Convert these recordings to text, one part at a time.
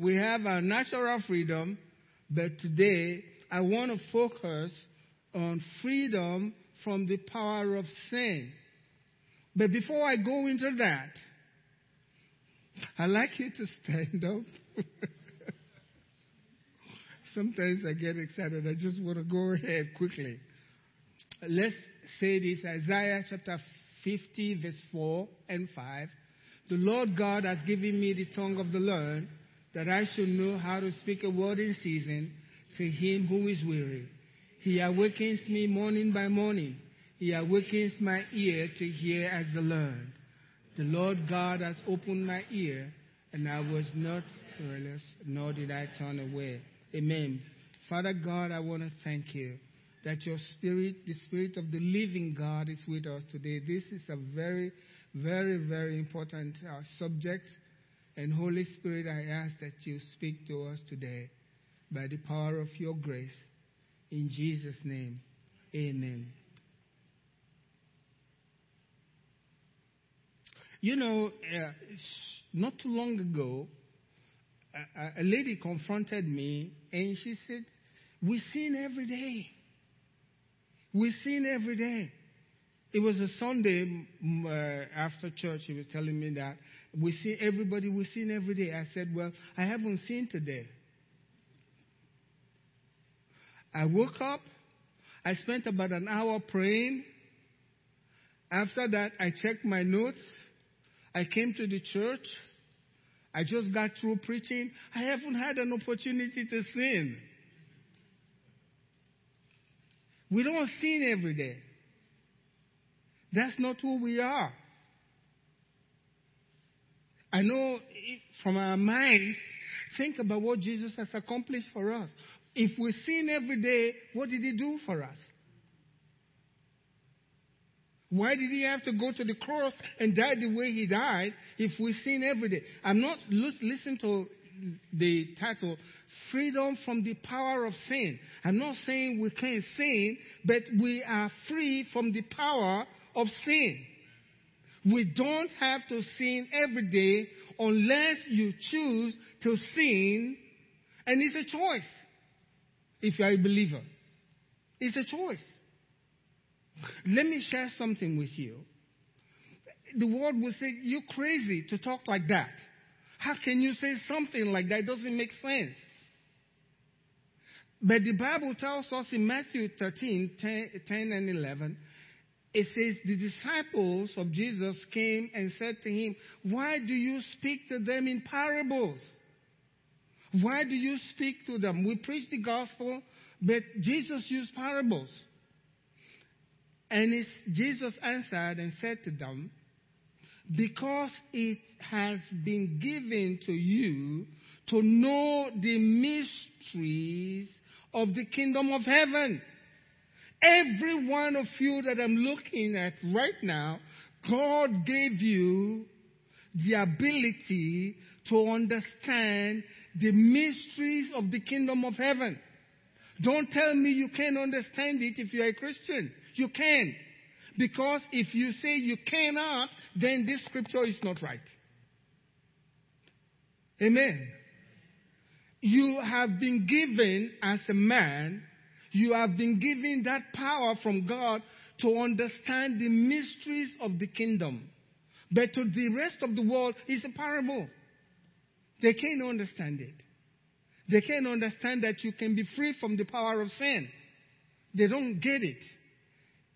we have our natural freedom, but today I want to focus on freedom from the power of sin. But before I go into that, I'd like you to stand up. Sometimes I get excited. I just want to go ahead quickly. Let's say this Isaiah chapter 50, verse 4 and 5. The Lord God has given me the tongue of the learned, that I should know how to speak a word in season to him who is weary. He awakens me morning by morning. He awakens my ear to hear as the Lord. The Lord God has opened my ear, and I was not careless, nor did I turn away. Amen. Father God, I want to thank you that your spirit, the spirit of the living God, is with us today. This is a very, very, very important uh, subject. And Holy Spirit, I ask that you speak to us today by the power of your grace. In Jesus' name, amen. You know, uh, not too long ago, a, a, lady confronted me and she said, We sin every day. We sin every day. It was a Sunday uh, after church. She was telling me that we see everybody we sin every day. I said, Well, I haven't seen today. I woke up. I spent about an hour praying. After that, I checked my notes. I came to the church. I just got through preaching. I haven't had an opportunity to sin. We don't sin every day. That's not who we are. I know from our minds, think about what Jesus has accomplished for us. If we sin every day, what did he do for us? Why did he have to go to the cross and die the way he died if we sin every day? I'm not, listen to the title, Freedom from the Power of Sin. I'm not saying we can't sin, but we are free from the power of sin. We don't have to sin every day unless you choose to sin, and it's a choice if you are a believer. It's a choice. Let me share something with you. The world will say, You're crazy to talk like that. How can you say something like that? It doesn't make sense. But the Bible tells us in Matthew 13, 10, 10 and 11, it says, The disciples of Jesus came and said to him, Why do you speak to them in parables? Why do you speak to them? We preach the gospel, but Jesus used parables. And Jesus answered and said to them, Because it has been given to you to know the mysteries of the kingdom of heaven. Every one of you that I'm looking at right now, God gave you the ability to understand the mysteries of the kingdom of heaven. Don't tell me you can't understand it if you're a Christian. You can. Because if you say you cannot, then this scripture is not right. Amen. You have been given as a man, you have been given that power from God to understand the mysteries of the kingdom. But to the rest of the world, it's a parable. They can't understand it. They can't understand that you can be free from the power of sin. They don't get it.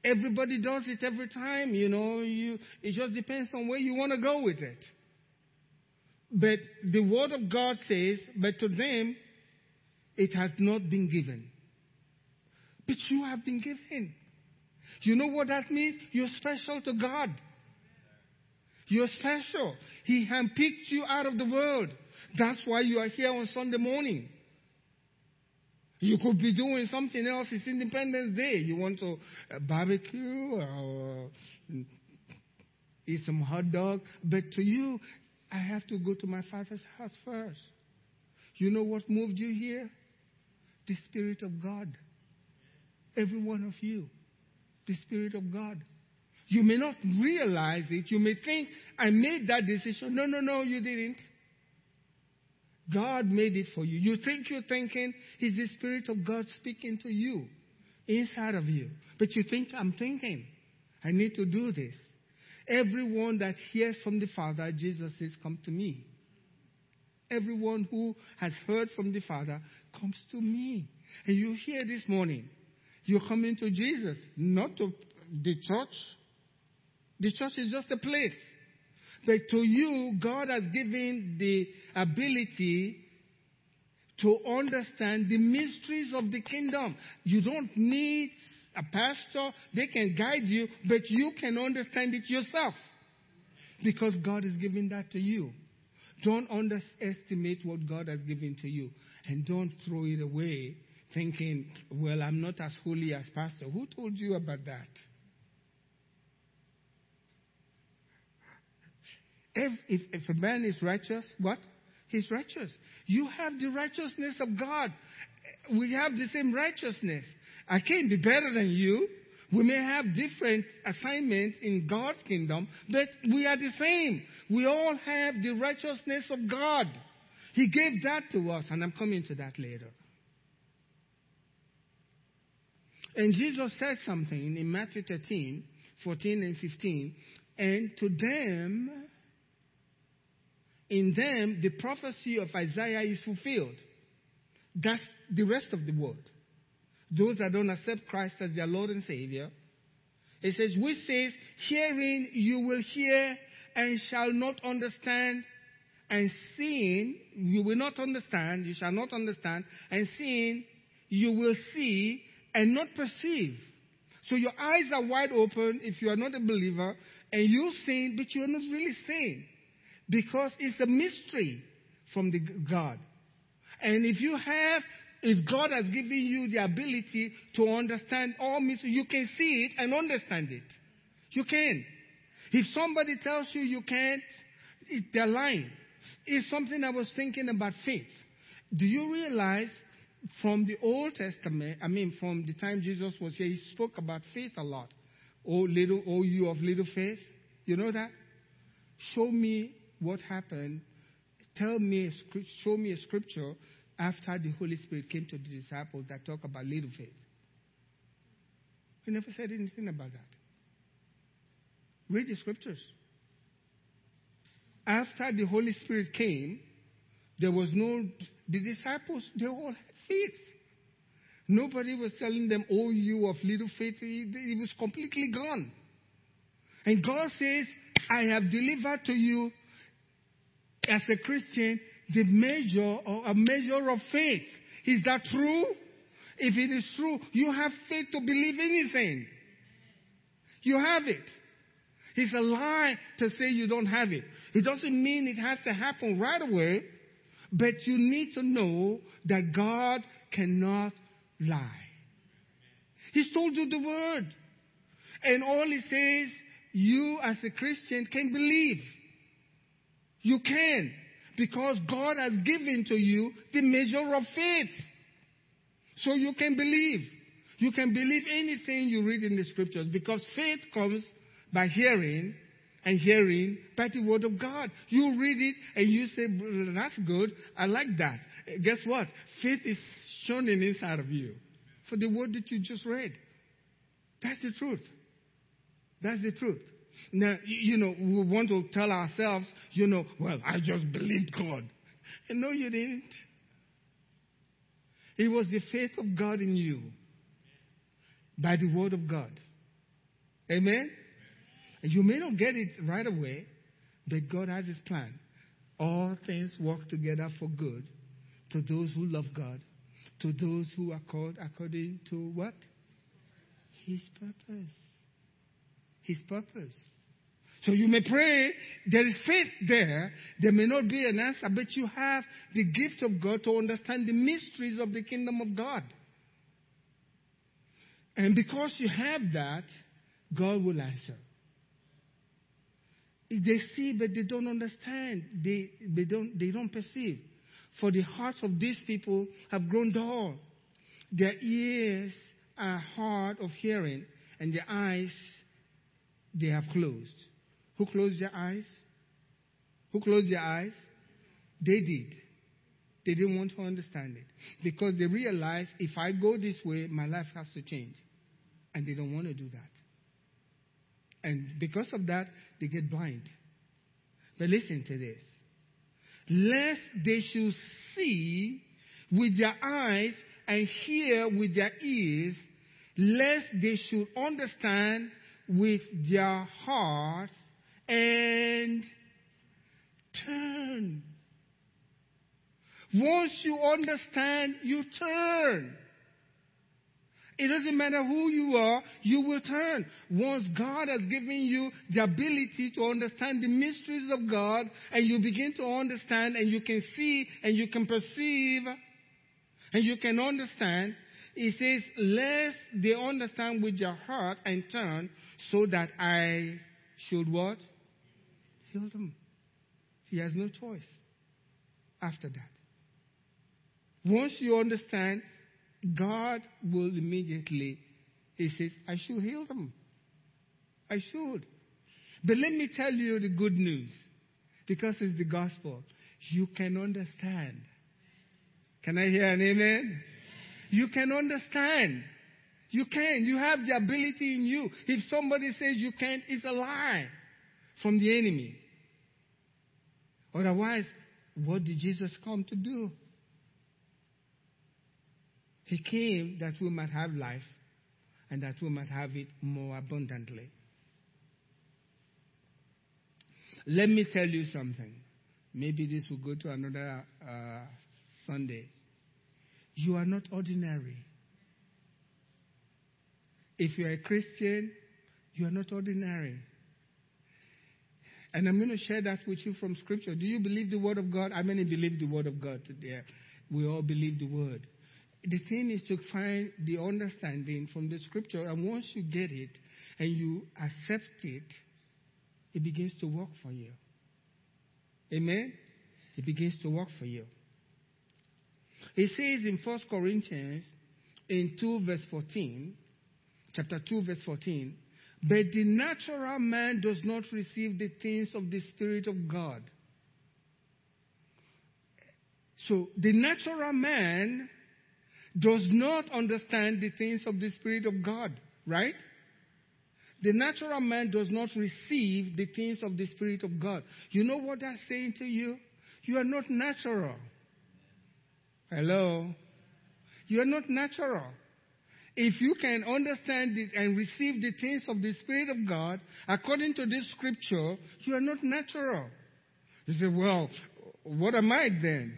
Everybody does it every time, you know. You, it just depends on where you want to go with it. But the Word of God says, but to them, it has not been given. But you have been given. You know what that means? You're special to God. You're special. He handpicked you out of the world. That's why you are here on Sunday morning. You could be doing something else. It's Independence Day. You want to uh, barbecue or eat some hot dog. But to you, I have to go to my father's house first. You know what moved you here? The Spirit of God. Every one of you. The Spirit of God. You may not realize it. You may think, I made that decision. No, no, no, you didn't. God made it for you. You think you're thinking, is the Spirit of God speaking to you inside of you. But you think, I'm thinking, I need to do this. Everyone that hears from the Father, Jesus says, come to me. Everyone who has heard from the Father comes to me. And you hear this morning, you're coming to Jesus, not to the church. The church is just a place. But to you, God has given the ability to understand the mysteries of the kingdom. You don't need a pastor, they can guide you, but you can understand it yourself. Because God is giving that to you. Don't underestimate what God has given to you. And don't throw it away thinking, well, I'm not as holy as pastor. Who told you about that? If, if, if a man is righteous, what? He's righteous. You have the righteousness of God. We have the same righteousness. I can't be better than you. We may have different assignments in God's kingdom, but we are the same. We all have the righteousness of God. He gave that to us, and I'm coming to that later. And Jesus said something in Matthew 13, 14 and 15, and to them, in them, the prophecy of Isaiah is fulfilled. That's the rest of the world those that don't accept Christ as their Lord and Savior. It says, which says, hearing you will hear and shall not understand, and seeing you will not understand, you shall not understand, and seeing you will see and not perceive. So your eyes are wide open if you are not a believer, and you're seeing, but you're not really seeing. Because it's a mystery from the God. And if you have if God has given you the ability to understand all mysteries, you can see it and understand it. You can. If somebody tells you you can't, they're lying. It's something I was thinking about faith. Do you realize from the Old Testament, I mean, from the time Jesus was here, he spoke about faith a lot. Oh, little, oh, you of little faith. You know that? Show me what happened. Tell me, show me a scripture after the Holy Spirit came to the disciples that talk about little faith. He never said anything about that. Read the scriptures. After the Holy Spirit came, there was no, the disciples, they all had faith. Nobody was telling them, oh, you of little faith. It was completely gone. And God says, I have delivered to you as a Christian the measure or a measure of faith. Is that true? If it is true, you have faith to believe anything. You have it. It's a lie to say you don't have it. It doesn't mean it has to happen right away, but you need to know that God cannot lie. He's told you the word. And all he says, you as a Christian can believe. You can because God has given to you the measure of faith. So you can believe. You can believe anything you read in the scriptures because faith comes by hearing and hearing by the word of God. You read it and you say, that's good. I like that. Eh, guess what? Faith is shown in inside of you for the word that you just read. That's the truth. That's the truth. Now, you know, we want to tell ourselves, you know, well, I just believed God. And no, you didn't. It was the faith of God in you by the word of God. Amen? You may not get it right away, but God has his plan. All things work together for good to those who love God, to those who are called according to what? His purpose. His purpose. So you may pray, there is faith there. There may not be an answer, but you have the gift of God to understand the mysteries of the kingdom of God. And because you have that, God will answer. They see, but they don't understand. They, they, don't, they don't perceive. For the hearts of these people have grown dull. Their ears are hard of hearing, and their eyes they have closed. Who closed their eyes? Who closed their eyes? They did. They didn't want to understand it because they realized if I go this way, my life has to change. And they don't want to do that. And because of that, they get blind. But listen to this. Lest they should see with their eyes and hear with their ears, lest they should understand with their hearts and turn. Once you understand, you turn. It doesn't matter who you are, you will turn. Once God has given you the ability to understand the mysteries of God, and you begin to understand, and you can see, and you can perceive, and you can understand, it says, lest they understand with your heart and turn, so that I should what? Heal them. He has no choice after that. Once you understand, God will immediately, He says, I should heal them. I should. But let me tell you the good news, because it's the gospel. You can understand. Can I hear an amen? You can understand. You can. You have the ability in you. If somebody says you can't, it's a lie from the enemy. Otherwise, what did Jesus come to do? He came that we might have life and that we might have it more abundantly. Let me tell you something. Maybe this will go to another uh, Sunday. You are not ordinary. If you're a Christian, you are not ordinary. And I'm going to share that with you from Scripture. Do you believe the Word of God? How many believe the Word of God today? We all believe the Word the thing is to find the understanding from the scripture, and once you get it and you accept it, it begins to work for you. Amen? It begins to work for you. It says in 1 Corinthians in 2 verse 14, chapter 2 verse 14, but the natural man does not receive the things of the Spirit of God. So the natural man does not understand the things of the Spirit of God, right? The natural man does not receive the things of the Spirit of God. You know what that's saying to you? You are not natural. Hello? You are not natural. If you can understand it and receive the things of the Spirit of God, according to this scripture, you are not natural. You say, well, what am I then?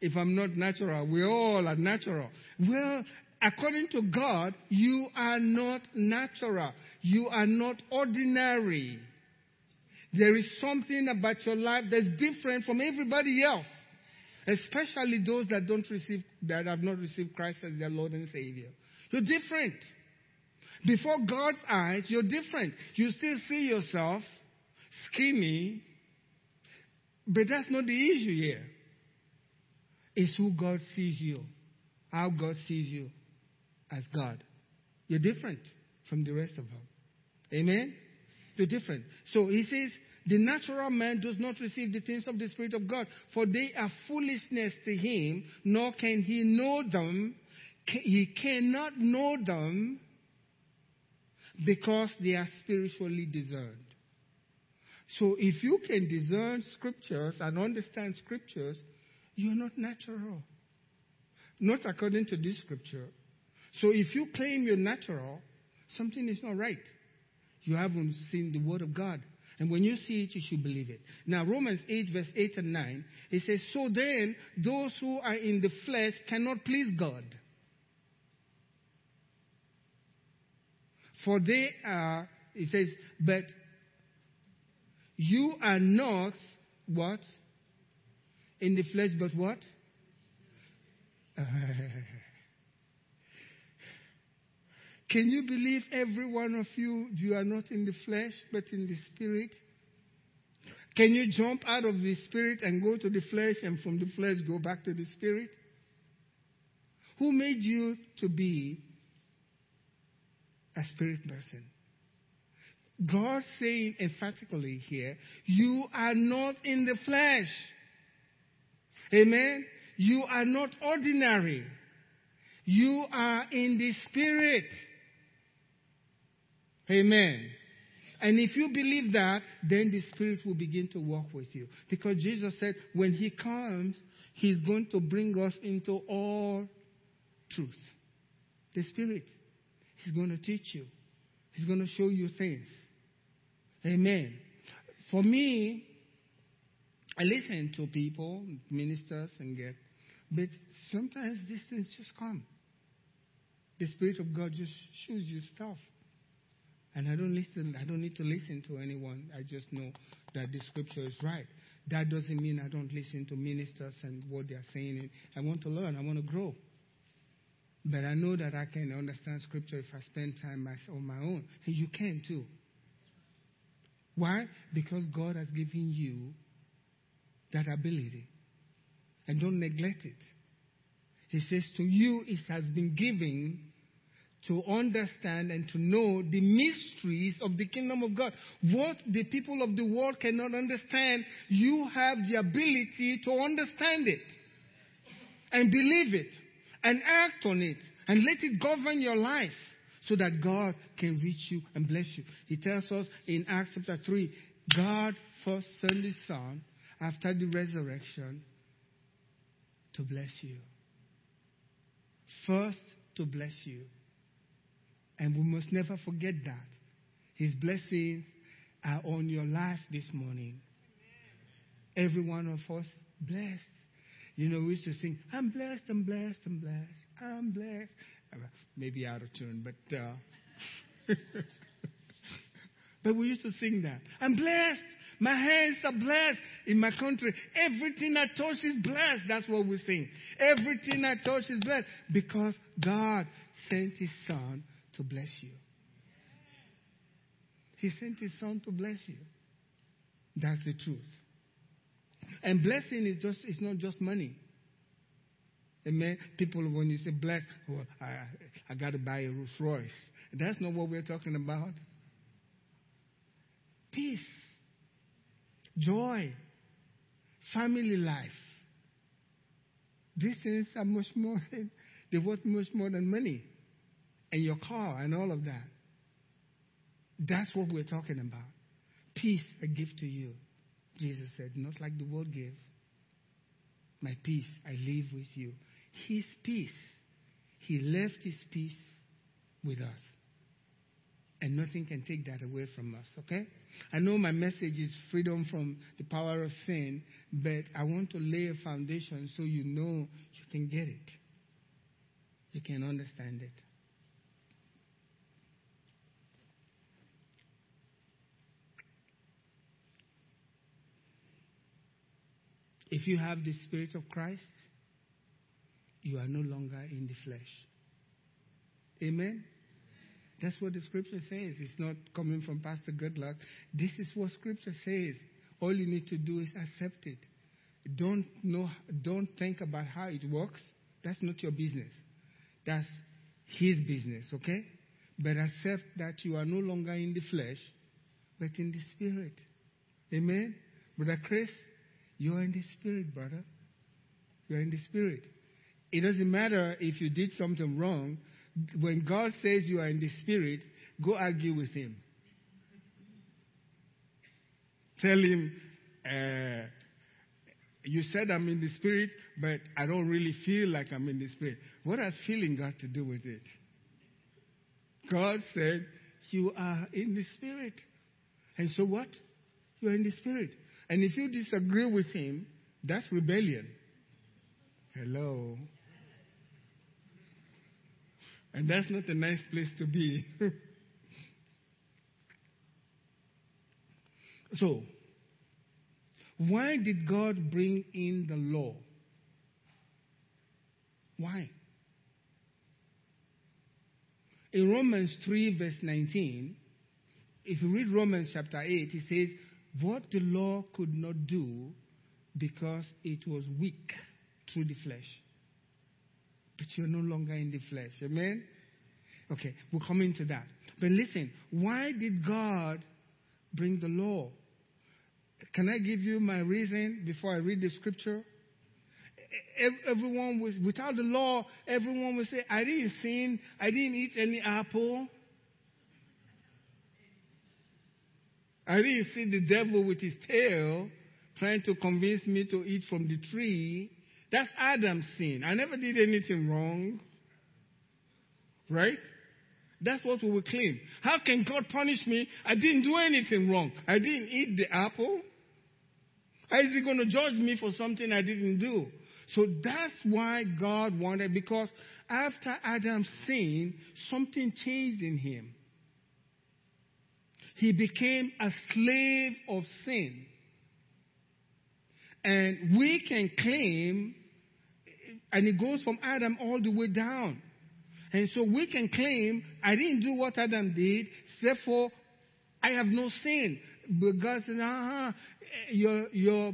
If I'm not natural? We all are natural. Well, according to God, you are not natural. You are not ordinary. There is something about your life that's different from everybody else, especially those that don't receive, that have not received Christ as their Lord and Savior. You're different. Before God's eyes, you're different. You still see yourself skinny, but that's not the issue here is who God sees you, how God sees you as God. You're different from the rest of them. Amen? You're different. So he says, the natural man does not receive the things of the Spirit of God, for they are foolishness to him, nor can he know them. He cannot know them because they are spiritually discerned. So if you can discern scriptures and understand scriptures, you are not natural. Not according to this scripture. So if you claim you're natural, something is not right. You haven't seen the word of God. And when you see it, you should believe it. Now, Romans 8, verse 8 and 9, it says, So then, those who are in the flesh cannot please God. For they are, it says, but you are not what? In the flesh, but what? Can you believe every one of you, you are not in the flesh, but in the spirit? Can you jump out of the spirit and go to the flesh, and from the flesh go back to the spirit? Who made you to be a spirit person? God saying emphatically here, you are not in the flesh. Amen. You are not ordinary. You are in the Spirit. Amen. And if you believe that, then the Spirit will begin to walk with you. Because Jesus said, when He comes, He's going to bring us into all truth. The Spirit. He's going to teach you, He's going to show you things. Amen. For me, I listen to people, ministers, and get, but sometimes these things just come. The Spirit of God just shows you stuff. And I don't listen, I don't need to listen to anyone. I just know that the scripture is right. That doesn't mean I don't listen to ministers and what they are saying. I want to learn, I want to grow. But I know that I can understand scripture if I spend time on my own. And you can too. Why? Because God has given you that ability. And don't neglect it. He says, To you it has been given to understand and to know the mysteries of the kingdom of God. What the people of the world cannot understand, you have the ability to understand it and believe it and act on it and let it govern your life so that God can reach you and bless you. He tells us in Acts chapter 3 God first sent his son after the resurrection to bless you. First, to bless you. And we must never forget that. His blessings are on your life this morning. Every one of us blessed. You know, we used to sing, I'm blessed, I'm blessed, I'm blessed, I'm blessed. Maybe out of tune, but uh, but we used to sing that. I'm blessed. My hands are blessed in my country. Everything I touch is blessed. That's what we sing. Everything I touch is blessed because God sent His Son to bless you. He sent His Son to bless you. That's the truth. And blessing is just it's not just money. Amen. People, when you say bless, well, oh, I, I got to buy a Rolls Royce. That's not what we're talking about. Peace, joy, family life. These things are much more than, they're worth much more than money and your car and all of that. That's what we're talking about. Peace I give to you. Jesus said, not like the world gives. My peace I leave with you. His peace. He left his peace with us. And nothing can take that away from us, okay? I know my message is freedom from the power of sin, but I want to lay a foundation so you know you can get it. You can understand it. If you have the Spirit of Christ, you are no longer in the flesh. Amen? That's what the scripture says. It's not coming from Pastor Goodluck. This is what scripture says. All you need to do is accept it. Don't know, don't think about how it works. That's not your business. That's his business, okay? But accept that you are no longer in the flesh, but in the spirit. Amen? Brother Chris, you are in the spirit, brother. You are in the spirit. It doesn't matter if you did something wrong. When God says you are in the spirit, go argue with him. Tell him, uh, you said I'm in the spirit, but I don't really feel like I'm in the spirit. What has feeling got to do with it? God said, You are in the spirit. And so what? You are in the spirit. And if you disagree with him, that's rebellion. Hello. And that's not a nice place to be. so, why did God bring in the law? Why? In Romans 3, verse 19, if you read Romans chapter 8, it says, what the law could not do because it was weak through the flesh. But you're no longer in the flesh. Amen? Okay, we'll come into that. But listen, why did God bring the law? Can I give you my reason before I read the scripture? everyone was, without the law, everyone would say, I didn't sin, I didn't eat any apple. I didn't see the devil with his tail trying to convince me to eat from the tree. That's Adam's sin. I never did anything wrong. Right? That's what we will claim. How can God punish me? I didn't do anything wrong. I didn't eat the apple. How is he going to judge me for something I didn't do? So that's why God wanted, because after Adam's sin, something changed in him. He became a slave of sin. And we can claim, and it goes from Adam all the way down. And so we can claim, I didn't do what Adam did, therefore I have no sin. But God said, uh-huh, your, your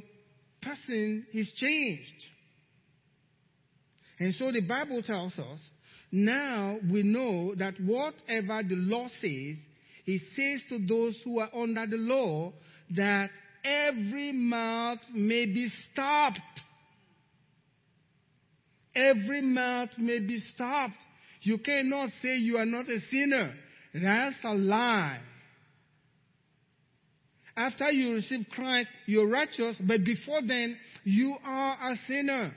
person is changed. And so the Bible tells us, now we know that whatever the law says, it says to those who are under the law that every mouth may be stopped. Every mouth may be stopped. You cannot say you are not a sinner. That's a lie. After you receive Christ, you're righteous, but before then, you are a sinner.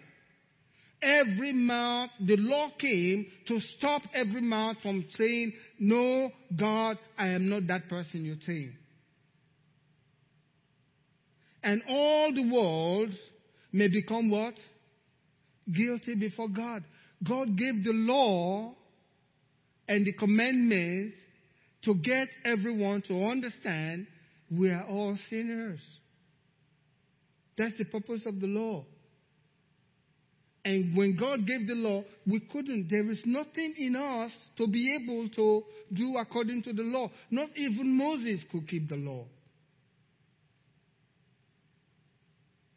Every mouth, the law came to stop every mouth from saying, No, God, I am not that person you're saying. And all the world may become what? Guilty before God. God gave the law and the commandments to get everyone to understand we are all sinners. That's the purpose of the law. And when God gave the law, we couldn't. There is nothing in us to be able to do according to the law. Not even Moses could keep the law.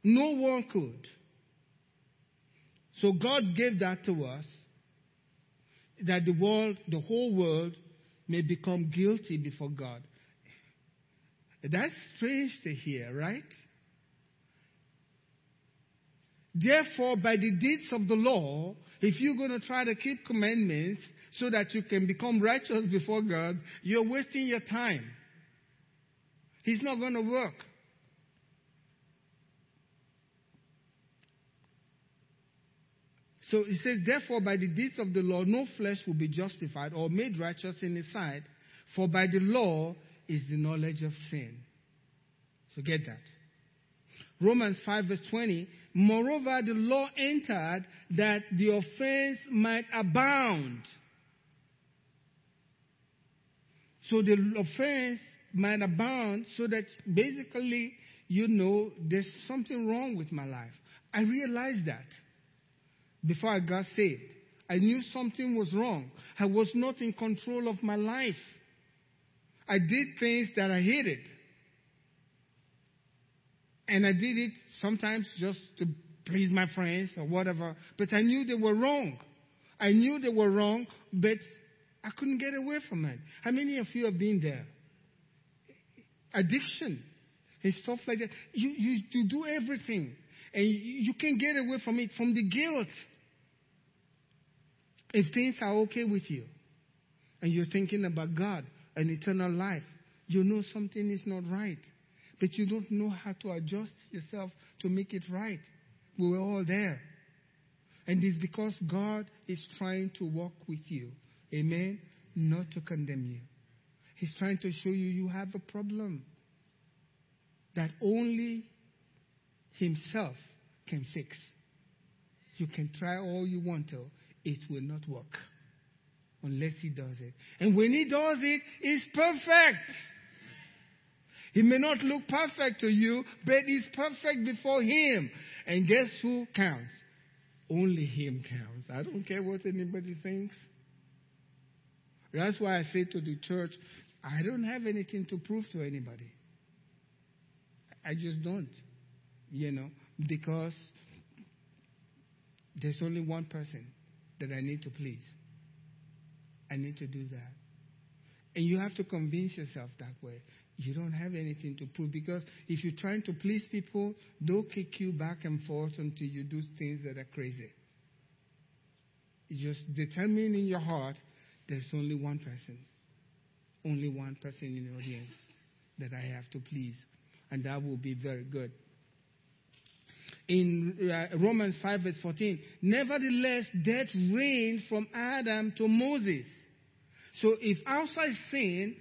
No one could. So God gave that to us that the world, the whole world, may become guilty before God. That's strange to hear, right? Therefore, by the deeds of the law, if you're going to try to keep commandments so that you can become righteous before God, you're wasting your time. It's not going to work. So he says, Therefore, by the deeds of the law, no flesh will be justified or made righteous in his sight, for by the law is the knowledge of sin. So get that. Romans 5 verse 20. Moreover, the law entered that the offense might abound. So the offense might abound so that basically, you know, there's something wrong with my life. I realize that before I got saved. I knew something was wrong. I was not in control of my life. I did things that I hated. And I did it sometimes just to please my friends or whatever, but I knew they were wrong. I knew they were wrong, but I couldn't get away from it. How many of you have been there? Addiction and stuff like that. You, you, you do everything and you can't get away from it, from the guilt. If things are okay with you and you're thinking about God and eternal life, you know something is not right, but you don't know how to adjust yourself to make it right. We were all there. And it's because God is trying to walk with you. Amen? Not to condemn you. He's trying to show you you have a problem that only Himself can fix. You can try all you want to, it will not work unless He does it. And when He does it, it's perfect. He may not look perfect to you, but it's perfect before Him. And guess who counts? Only Him counts. I don't care what anybody thinks. That's why I say to the church, I don't have anything to prove to anybody. I just don't. You know, because there's only one person that I need to please. I need to do that. And you have to convince yourself that way. You don't have anything to prove because if you're trying to please people, they'll kick you back and forth until you do things that are crazy. Just determine in your heart there's only one person, only one person in the audience that I have to please, and that will be very good. In uh, Romans 5, verse 14, nevertheless, death reigned from Adam to Moses. So if outside sin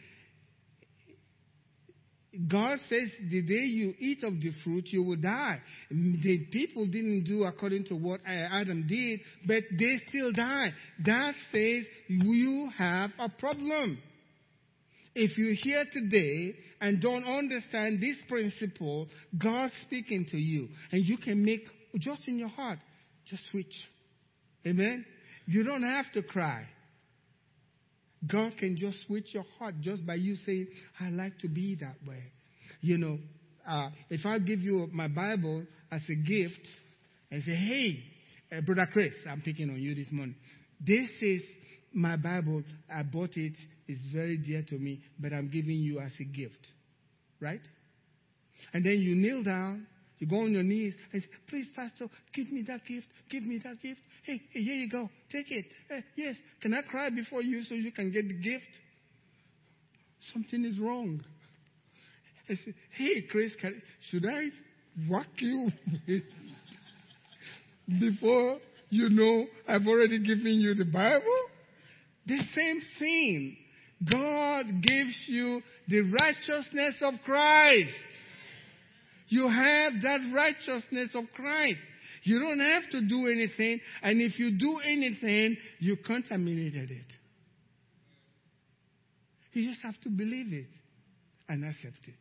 God says the day you eat of the fruit, you will die. The people didn't do according to what Adam did, but they still died. That says you have a problem. If you're here today and don't understand this principle, God's speaking to you, and you can make just in your heart, just switch. Amen? You don't have to cry. God can just switch your heart just by you saying, I like to be that way. You know, uh, if I give you my Bible as a gift and say, hey, uh, Brother Chris, I'm picking on you this morning. This is my Bible. I bought it. It's very dear to me, but I'm giving you as a gift. Right? And then you kneel down, you go on your knees and say, please, Pastor, give me that gift. Give me that gift. Hey, hey here you go. Take it. Hey, yes. Can I cry before you so you can get the gift? Something is wrong. I said, hey, Chris, can, should I whack you before you know I've already given you the Bible? The same thing. God gives you the righteousness of Christ. You have that righteousness of Christ. You don't have to do anything, and if you do anything, you contaminated it. You just have to believe it and accept it.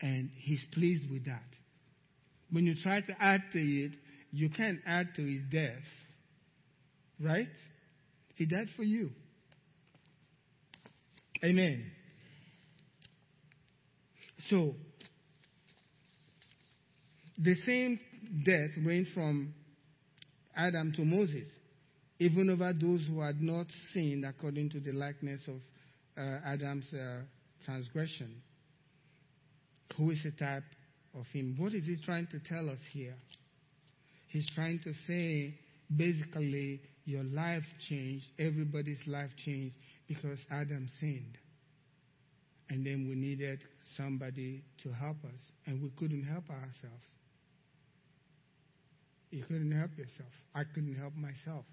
And He's pleased with that. When you try to add to it, you can't add to His death. Right? He died for you. Amen. So, the same death went from Adam to Moses, even over those who had not sinned according to the likeness of uh, Adam's uh, transgression. Who is a type of him? What is he trying to tell us here? He's trying to say basically your life changed, everybody's life changed because Adam sinned. And then we needed somebody to help us, and we couldn't help ourselves. You couldn't help yourself. I couldn't help myself.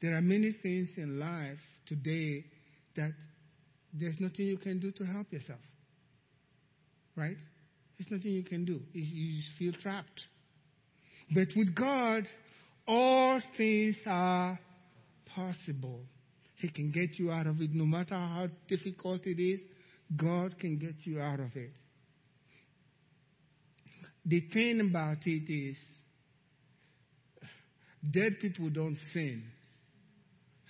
There are many things in life today that there's nothing you can do to help yourself. Right? There's nothing you can do. You feel trapped. But with God, all things are possible. He can get you out of it no matter how difficult it is. God can get you out of it. The thing about it is, Dead people don't sin.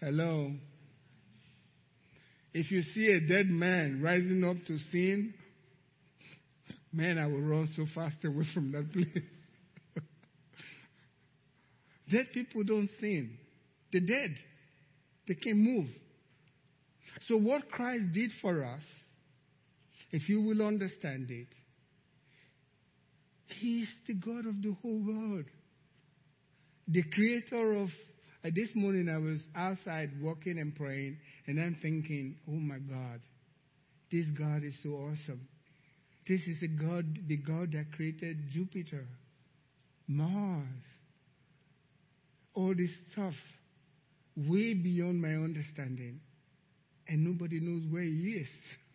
Hello. If you see a dead man rising up to sin, man, I will run so fast away from that place. dead people don't sin. They're dead. They can't move. So, what Christ did for us, if you will understand it, He is the God of the whole world the creator of uh, this morning I was outside walking and praying, and I'm thinking, oh my God, this God is so awesome. This is the God, the God that created Jupiter, Mars, all this stuff, way beyond my understanding. And nobody knows where He is,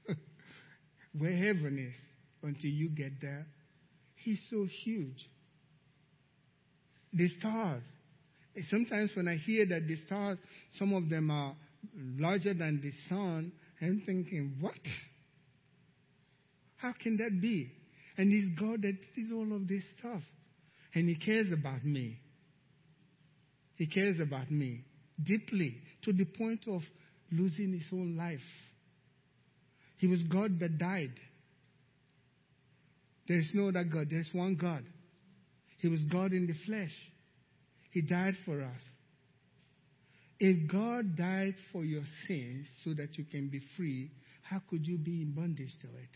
where heaven is, until you get there. He's so huge the stars. Sometimes when I hear that the stars, some of them are larger than the sun, I'm thinking, what? How can that be? And it's God that did all of this stuff. And He cares about me. He cares about me deeply to the point of losing His own life. He was God that died. There's no other God, there's one God. He was God in the flesh. He died for us. If God died for your sins so that you can be free, how could you be in bondage to it?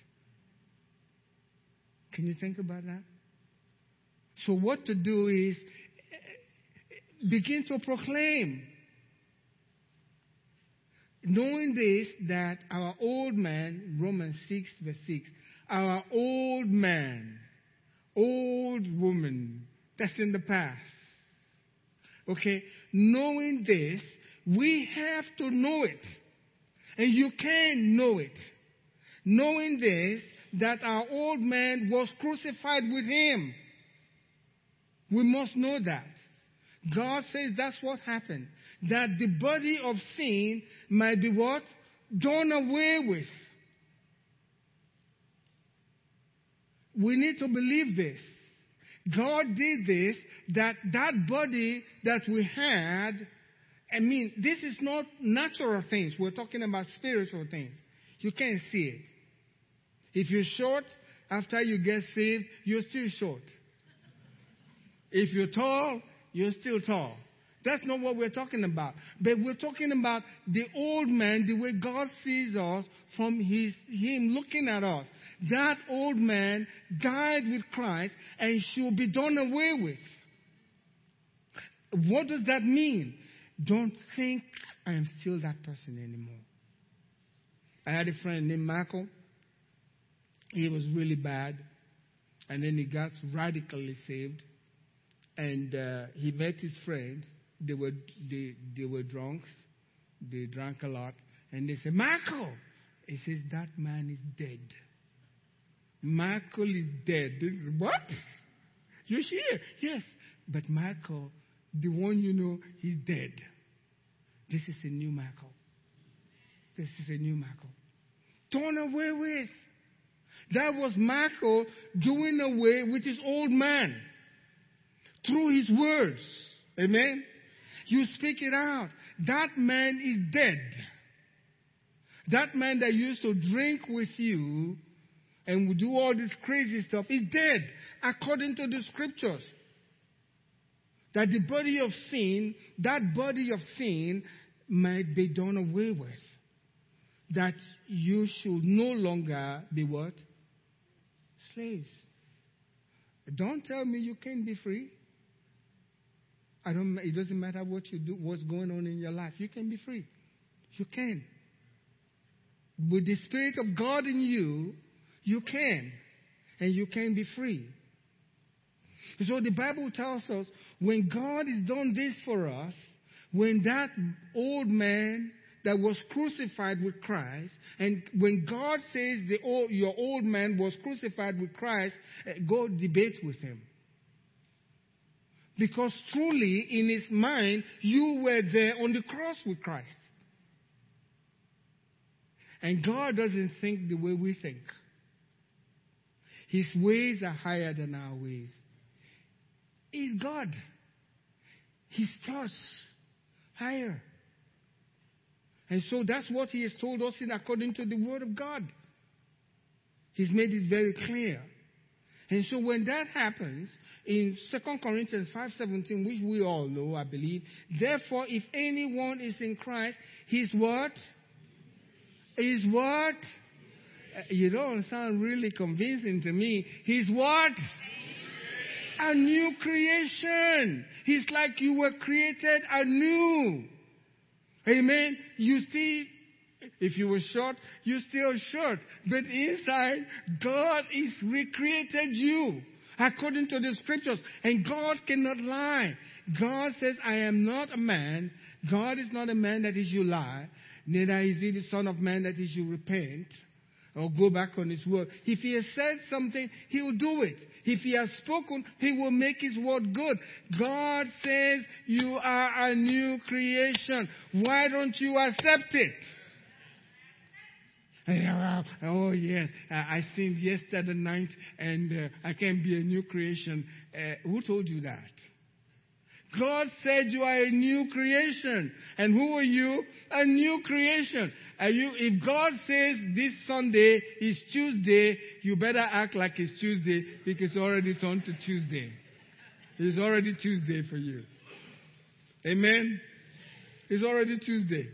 Can you think about that? So, what to do is eh, begin to proclaim. Knowing this, that our old man, Romans 6, verse 6, our old man, old woman, that's in the past. Okay? Knowing this, we have to know it. And you can know it. Knowing this, that our old man was crucified with him. We must know that. God says that's what happened. That the body of sin might be what? Done away with. We need to believe this. God did this, that that body that we had, I mean, this is not natural things. We're talking about spiritual things. You can't see it. If you're short, after you get saved, you're still short. If you're tall, you're still tall. That's not what we're talking about. But we're talking about the old man, the way God sees us from his, him looking at us. That old man died with Christ and should be done away with. What does that mean? Don't think I am still that person anymore. I had a friend named Michael. He was really bad. And then he got radically saved and uh, he met his friends. They were they, they were drunks. They drank a lot, and they said, "Michael," he says, "That man is dead. Michael is dead." what? You're here? Yes, but Michael, the one you know, he's dead. This is a new Michael. This is a new Michael. Torn away with. That was Michael doing away with his old man through his words. Amen. You speak it out. That man is dead. That man that used to drink with you and would do all this crazy stuff is dead according to the scriptures. That the body of sin, that body of sin might be done away with. That you should no longer be what? Slaves. Don't tell me you can't be free. I don't, it doesn't matter what you do, what's going on in your life. You can be free. You can. With the Spirit of God in you, you can. And you can be free. So the Bible tells us when God has done this for us, when that old man that was crucified with Christ, and when God says the old, your old man was crucified with Christ, eh, go debate with him. Because truly, in his mind, you were there on the cross with Christ. And God doesn't think the way we think. His ways are higher than our ways. He's God. His thoughts higher. And so that's what he has told us in according to the word of God. He's made it very clear. And so when that happens, in 2 Corinthians 5.17, which we all know, I believe, therefore, if anyone is in Christ, he's what? He's what? Uh, you don't sound really convincing to me. He's what? A new creation. He's like you were created anew. Amen. You see, if you were short, you're still short. But inside, God is recreated you according to the scriptures. And God cannot lie. God says, I am not a man. God is not a man that he should lie. Neither is he the son of man that he should repent or go back on his word. If he has said something, he will do it. If he has spoken, he will make his word good. God says you are a new creation. Why don't you accept it? Oh, yes, I sinned yesterday night and uh, I can be a new creation. Uh, who told you that? God said you are a new creation. And who are you? A new creation. Are you, if God says this Sunday is Tuesday, you better act like it's Tuesday because it's already turned to Tuesday. It's already Tuesday for you. Amen? It's already Tuesday.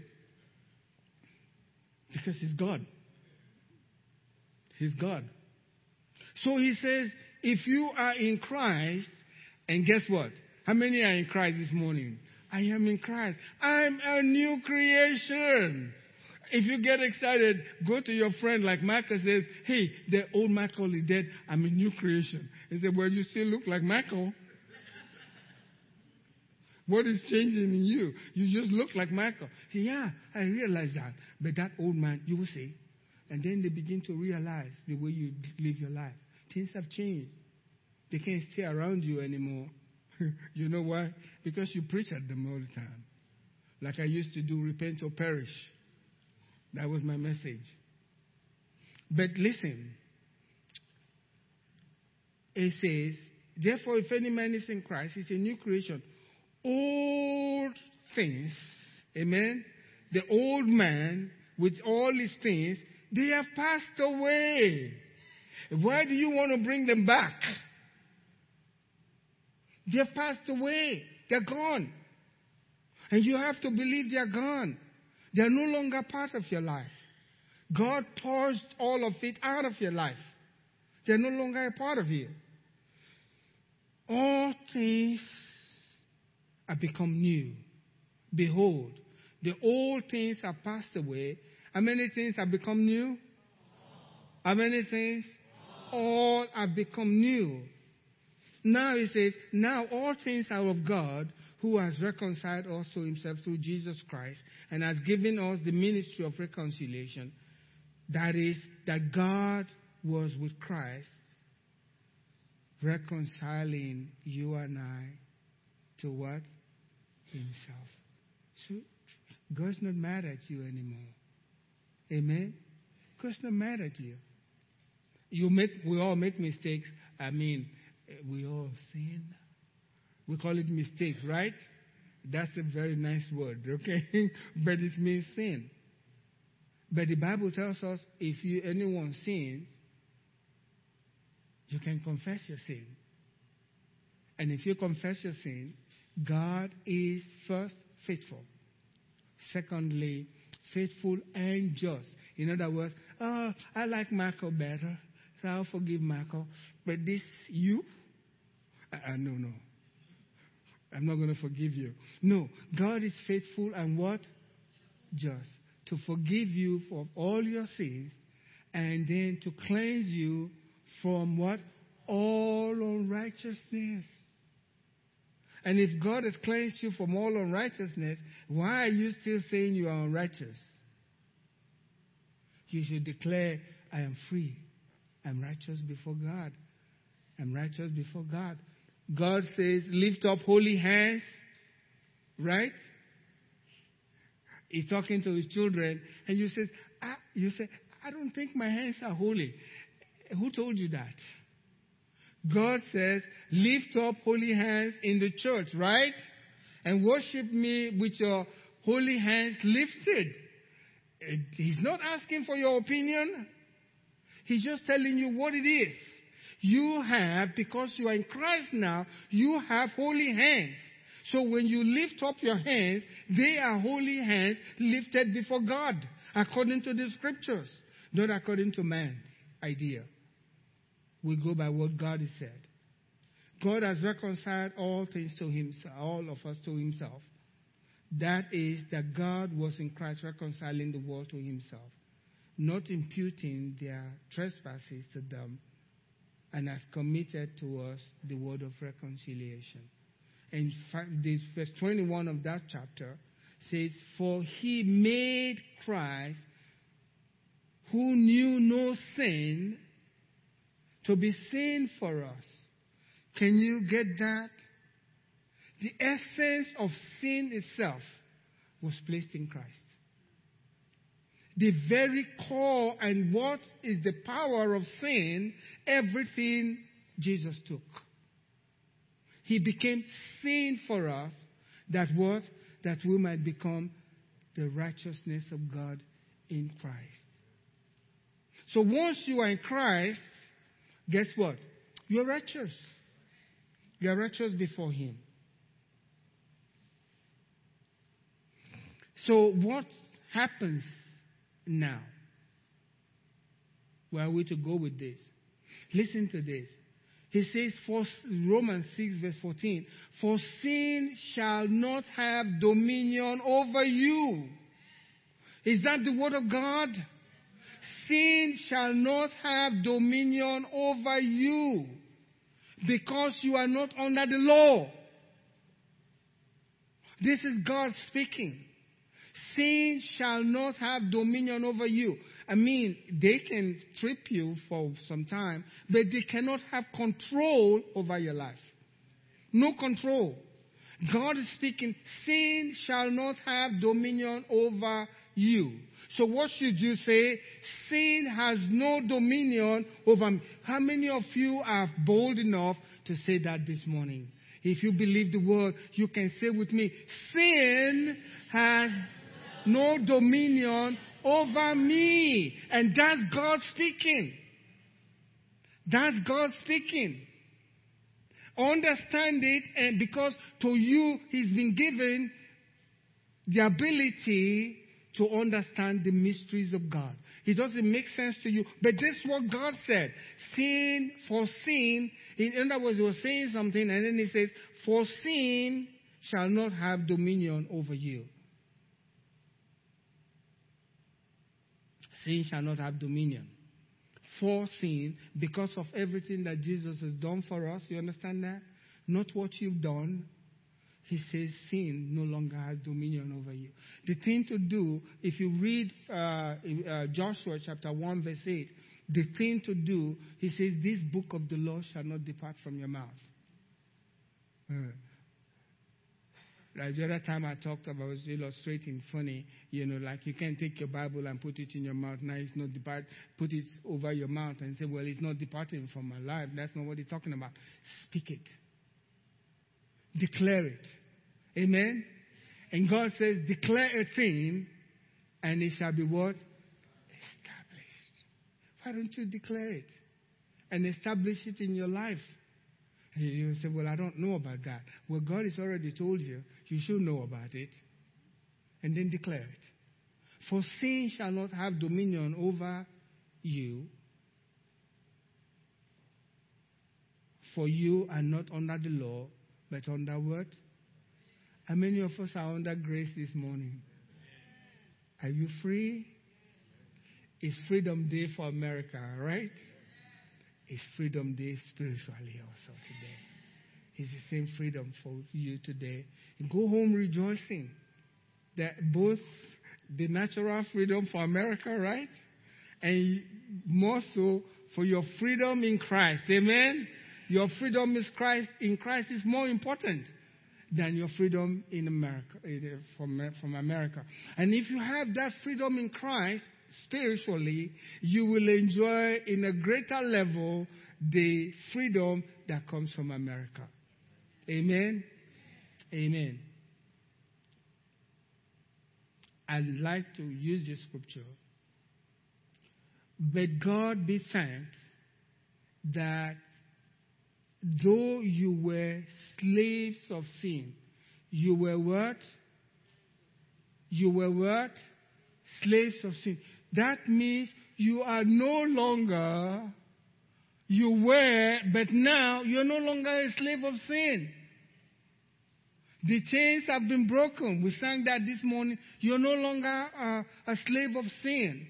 Because He's God. He's God. So He says, if you are in Christ, and guess what? How many are in Christ this morning? I am in Christ. I'm a new creation. If you get excited, go to your friend like Michael says, Hey, the old Michael is dead. I'm a new creation. He said, Well, you still look like Michael. what is changing in you? You just look like Michael. Yeah, I realize that. But that old man, you will see. And then they begin to realize the way you live your life. Things have changed. They can't stay around you anymore. you know why? Because you preach at them all the time. Like I used to do, repent or perish. That was my message. But listen, it says, Therefore, if any man is in Christ, he's a new creation. Old things, amen, the old man with all his things, they have passed away. Why do you want to bring them back? They have passed away. They're gone. And you have to believe they're gone. They're no longer part of your life. God purged all of it out of your life. They're no longer a part of you. All things have become new. Behold, the old things have passed away. How many things have become new? How many things? All have become new. Now he says, now all things are of God who has reconciled us to himself through Jesus Christ and has given us the ministry of reconciliation. That is, that God was with Christ reconciling you and I to what? Himself. So God's not mad at you anymore. Amen? God's not mad at you. You make we all make mistakes. I mean, eh, we all sin. We call it mistakes, right? That's a very nice word, okay? but it means sin. But the Bible tells us if you, anyone sins, you can confess your sin. And if you confess your sin, God is first faithful. Secondly, faithful and just. In other words, oh, I like Michael better, so I'll forgive Michael. But this, you? Uh, no, no. I'm not going to forgive you. No, God is faithful and what? Just. To forgive you for all your sins and then to cleanse you from what? All unrighteousness. And if God has cleansed you from all unrighteousness, why are you still saying you are unrighteous? You should declare, I am free. I'm righteous before God. I'm righteous before God. God says, lift up holy hands, right? He's talking to his children, and you says, ah, you say, I don't think my hands are holy. Who told you that? God says, lift up holy hands in the church, right? And worship me with your holy hands lifted. He's not asking for your opinion. He's just telling you what it is. You have, because you are in Christ now, you have holy hands. So when you lift up your hands, they are holy hands lifted before God, according to the scriptures, not according to man's idea. We go by what God has said. God has reconciled all things to himself, all of us to himself. That is, that God was in Christ reconciling the world to himself, not imputing their trespasses to them and has committed to us the word of reconciliation. And this verse 21 of that chapter says, For he made Christ, who knew no sin, to be sin for us. Can you get that? The essence of sin itself was placed in Christ the very core and what is the power of sin, everything Jesus took. He became sin for us that what? That we might become the righteousness of God in Christ. So once you are in Christ, guess what? You're righteous. You're righteous before Him. So, what happens now? Where are we to go with this? Listen to this. He says, for Romans 6, verse 14, For sin shall not have dominion over you. Is that the word of God? Sin shall not have dominion over you because you are not under the law. This is God speaking. Sin shall not have dominion over you. I mean, they can trip you for some time, but they cannot have control over your life. No control. God is speaking, sin shall not have dominion over you. So what should you say? Sin has no dominion over me. How many of you are bold enough to say that this morning? If you believe the word, you can say with me, sin has no dominion over me. And that's God speaking. That's God speaking. Understand it, and because to you, He's been given the ability to understand the mysteries of God. It doesn't make sense to you, but this is what God said. Sin for sin. In other words, He was saying something, and then He says, For sin shall not have dominion over you. Sin shall not have dominion. For sin, because of everything that Jesus has done for us, you understand that? Not what you've done. He says sin no longer has dominion over you. The thing to do, if you read uh, uh, Joshua chapter 1, verse 8, the thing to do, he says, This book of the law shall not depart from your mouth. Uh, like the other time I talked about, was illustrating funny, you know, like you can't take your Bible and put it in your mouth. Now it's not depart, put it over your mouth and say, well, it's not departing from my life. That's not what he's talking about. Speak it. Declare it. Amen? And God says, declare a thing and it shall be what? Established. Why don't you declare it and establish it in your life? You say, Well, I don't know about that. Well, God has already told you. You should know about it. And then declare it. For sin shall not have dominion over you. For you are not under the law, but under what? How many of us are under grace this morning? Are you free? It's Freedom Day for America, right? It's Freedom Day spiritually also today. It's the same freedom for you today. Go home rejoicing that both the natural freedom for America, right? And more so for your freedom in Christ. Amen? Your freedom is Christ, in Christ is more important than your freedom in America, uh, from, uh, from America. And if you have that freedom in Christ, spiritually, you will enjoy in a greater level the freedom that comes from America. Amen. Amen. I'd like to use this scripture. But God be thanked that though you were slaves of sin, you were what? You were what? Slaves of sin. That means you are no longer, you were, but now you're no longer a slave of sin. The chains have been broken. We sang that this morning. You're no longer a, a slave of sin.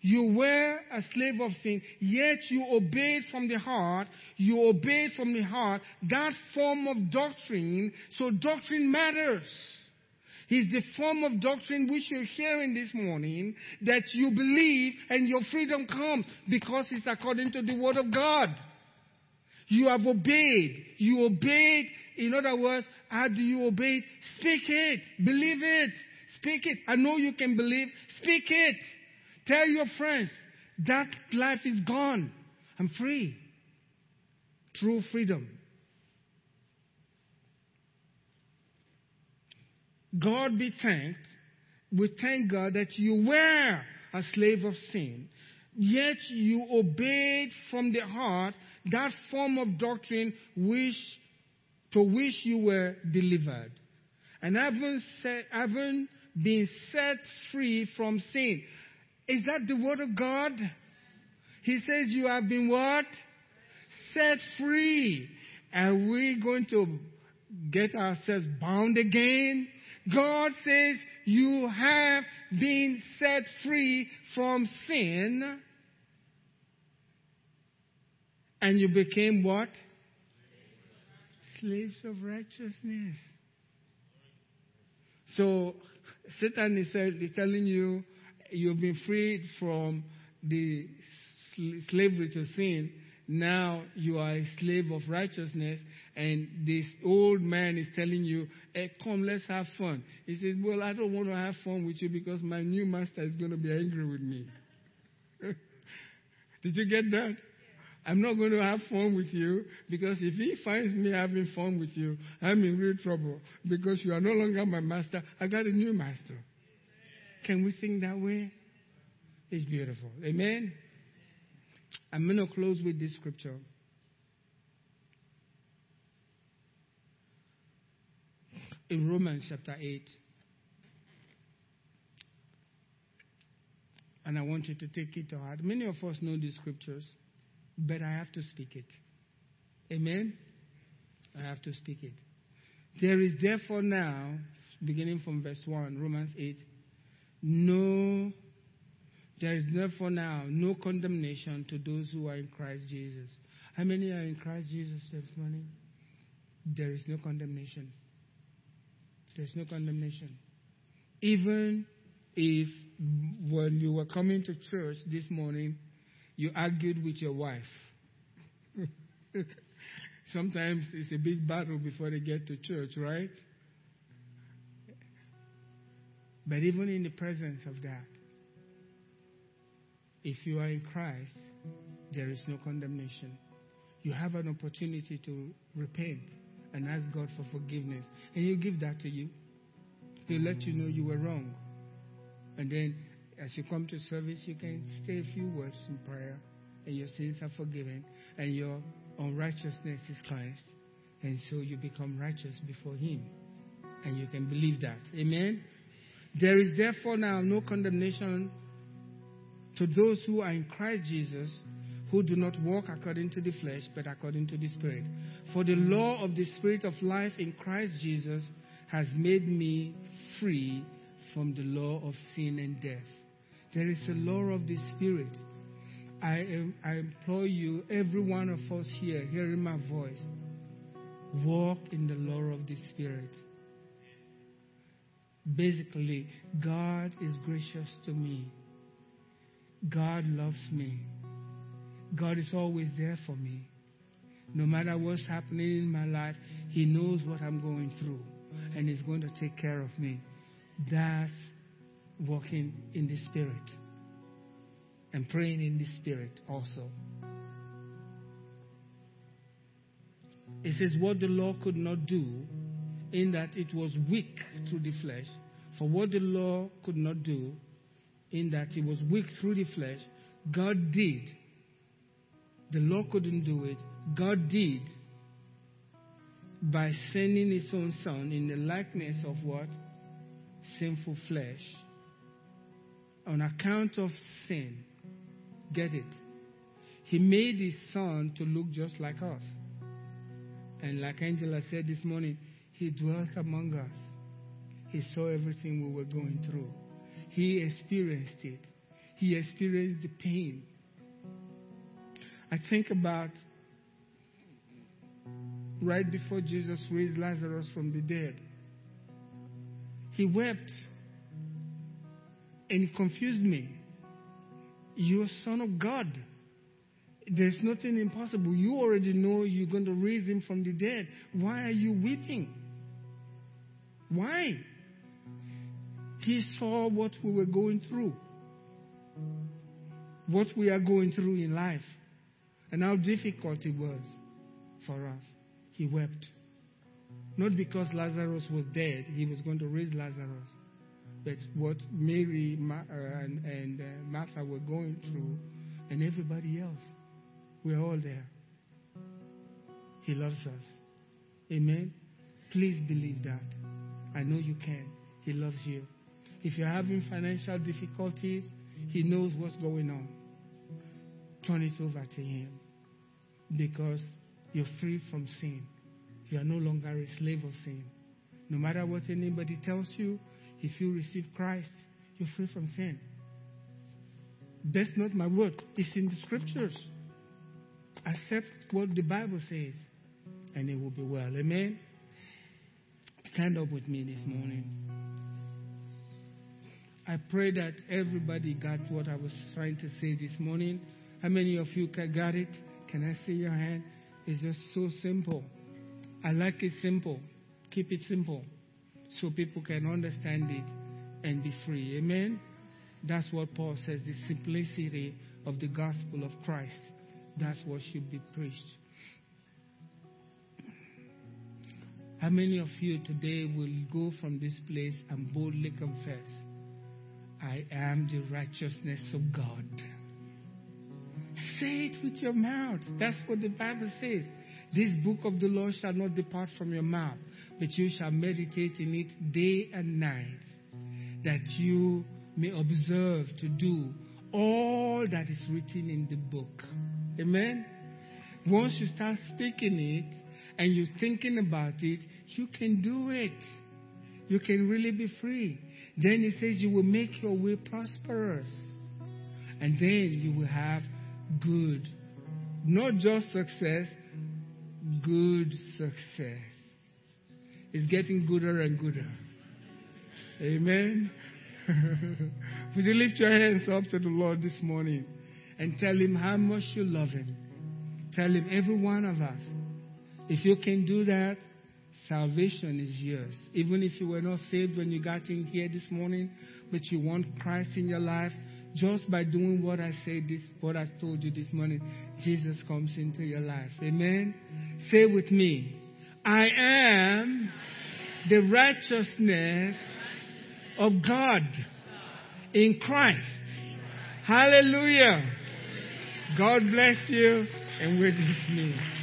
You were a slave of sin, yet you obeyed from the heart. You obeyed from the heart that form of doctrine. So doctrine matters It's the form of doctrine which you're hearing this morning that you believe and your freedom comes because it's according to the Word of God. You have obeyed. You obeyed. In other words, how do you obey? Speak it. Believe it. Speak it. I know you can believe. Speak it. Tell your friends that life is gone. I'm free. True freedom. God be thanked. We thank God that you were a slave of sin, yet you obeyed from the heart that form of doctrine which, to which you were delivered. And having, said, having been set free from sin. Is that the word of God? He says you have been what? Set free. Are we going to get ourselves bound again? God says you have been set free from sin. And you became what? Slaves of righteousness. So Satan uh, is telling you you've been freed from the slavery to sin. Now you are a slave of righteousness, and this old man is telling you, hey, come, let's have fun. He says, Well, I don't want to have fun with you because my new master is going to be angry with me. Did you get that? I'm not going to have fun with you because if he finds me having fun with you, I'm in real trouble because you are no longer my master. I got a new master. Can we think that way? It's beautiful. Amen. I'm going to close with this scripture. In Romans chapter 8. And I want you to take it to heart. Many of us know these scriptures but I have to speak it. Amen? I have to speak it. There is therefore now, beginning from verse 1, Romans 8, no, there is therefore now no condemnation to those who are in Christ Jesus. How many are in Christ Jesus this morning? There is no condemnation. There's no condemnation. Even if when you were coming to church this morning, you argued with your wife. Sometimes it's a big battle before they get to church, right? But even in the presence of that, if you are in Christ, there is no condemnation. You have an opportunity to repent and ask God for forgiveness. And He'll give that to you. He'll let you know you were wrong. And then as you come to service, you can say a few words in prayer, and your sins are forgiven, and your unrighteousness is cleansed. And so you become righteous before Him. And you can believe that. Amen? There is therefore now no condemnation to those who are in Christ Jesus, who do not walk according to the flesh, but according to the Spirit. For the law of the Spirit of life in Christ Jesus has made me free from the law of sin and death. There is a law of the Spirit. I, am, I implore you, every one of us here, hearing my voice, walk in the law of the Spirit. Basically, God is gracious to me. God loves me. God is always there for me. No matter what's happening in my life, He knows what I'm going through and He's going to take care of me. That's walking in the Spirit and praying in the Spirit also. It says, What the law could not do, in that it was weak through the flesh. For what the law could not do, in that it was weak through the flesh, God did. The law couldn't do it. God did by sending his own son in the likeness of what? Sinful flesh on account of sin. Get it? He made his son to look just like us. And like Angela said this morning, he dwelt among us. He saw everything we were going through. He experienced it. He experienced the pain. I think about right before Jesus raised Lazarus from the dead. He wept and it confused me. You're son of God. There's nothing impossible. You already know you're going to raise him from the dead. Why are you weeping? Why? He saw what we were going through, what we are going through in life, and how difficult it was for us. He wept. Not because Lazarus was dead, he was going to raise Lazarus but what Mary uh, and, and uh, Martha were going through, and everybody else, we're all there. He loves us. Amen. Please believe that. I know you can. He loves you. If you're having financial difficulties, He knows what's going on. Turn it over to Him because you're free from sin. You are no longer a slave of sin. No matter what anybody tells you, if you receive Christ, you're free from sin. That's not my word, it's in the scriptures. Accept what the Bible says, and it will be well. Amen. Stand up with me this morning. I pray that everybody got what I was trying to say this morning. How many of you got it? Can I see your hand? It's just so simple. I like it simple. Keep it simple so people can understand it and be free. Amen? That's what Paul says the simplicity of the gospel of Christ. That's what should be preached. How many of you today will go from this place and boldly confess, I am the righteousness of God? Say it with your mouth. That's what the Bible says. This book of the law shall not depart from your mouth, but you shall meditate in it day and night, that you may observe to do all that is written in the book. Amen? Once you start speaking it and you're thinking about it, you can do it. You can really be free. Then it says you will make your way prosperous. And then you will have good, not just success, good success. It's getting gooder and gooder. Amen. Would you lift your hands up to the Lord this morning and tell Him how much you love Him? Tell Him, every one of us. If you can do that, salvation is yours. Even if you were not saved when you got in here this morning, but you want Christ in your life, just by doing what I said this, what I told you this morning, Jesus comes into your life. Amen. Say with me, I am the righteousness of God in Christ. Hallelujah. God bless you and we're dismissed.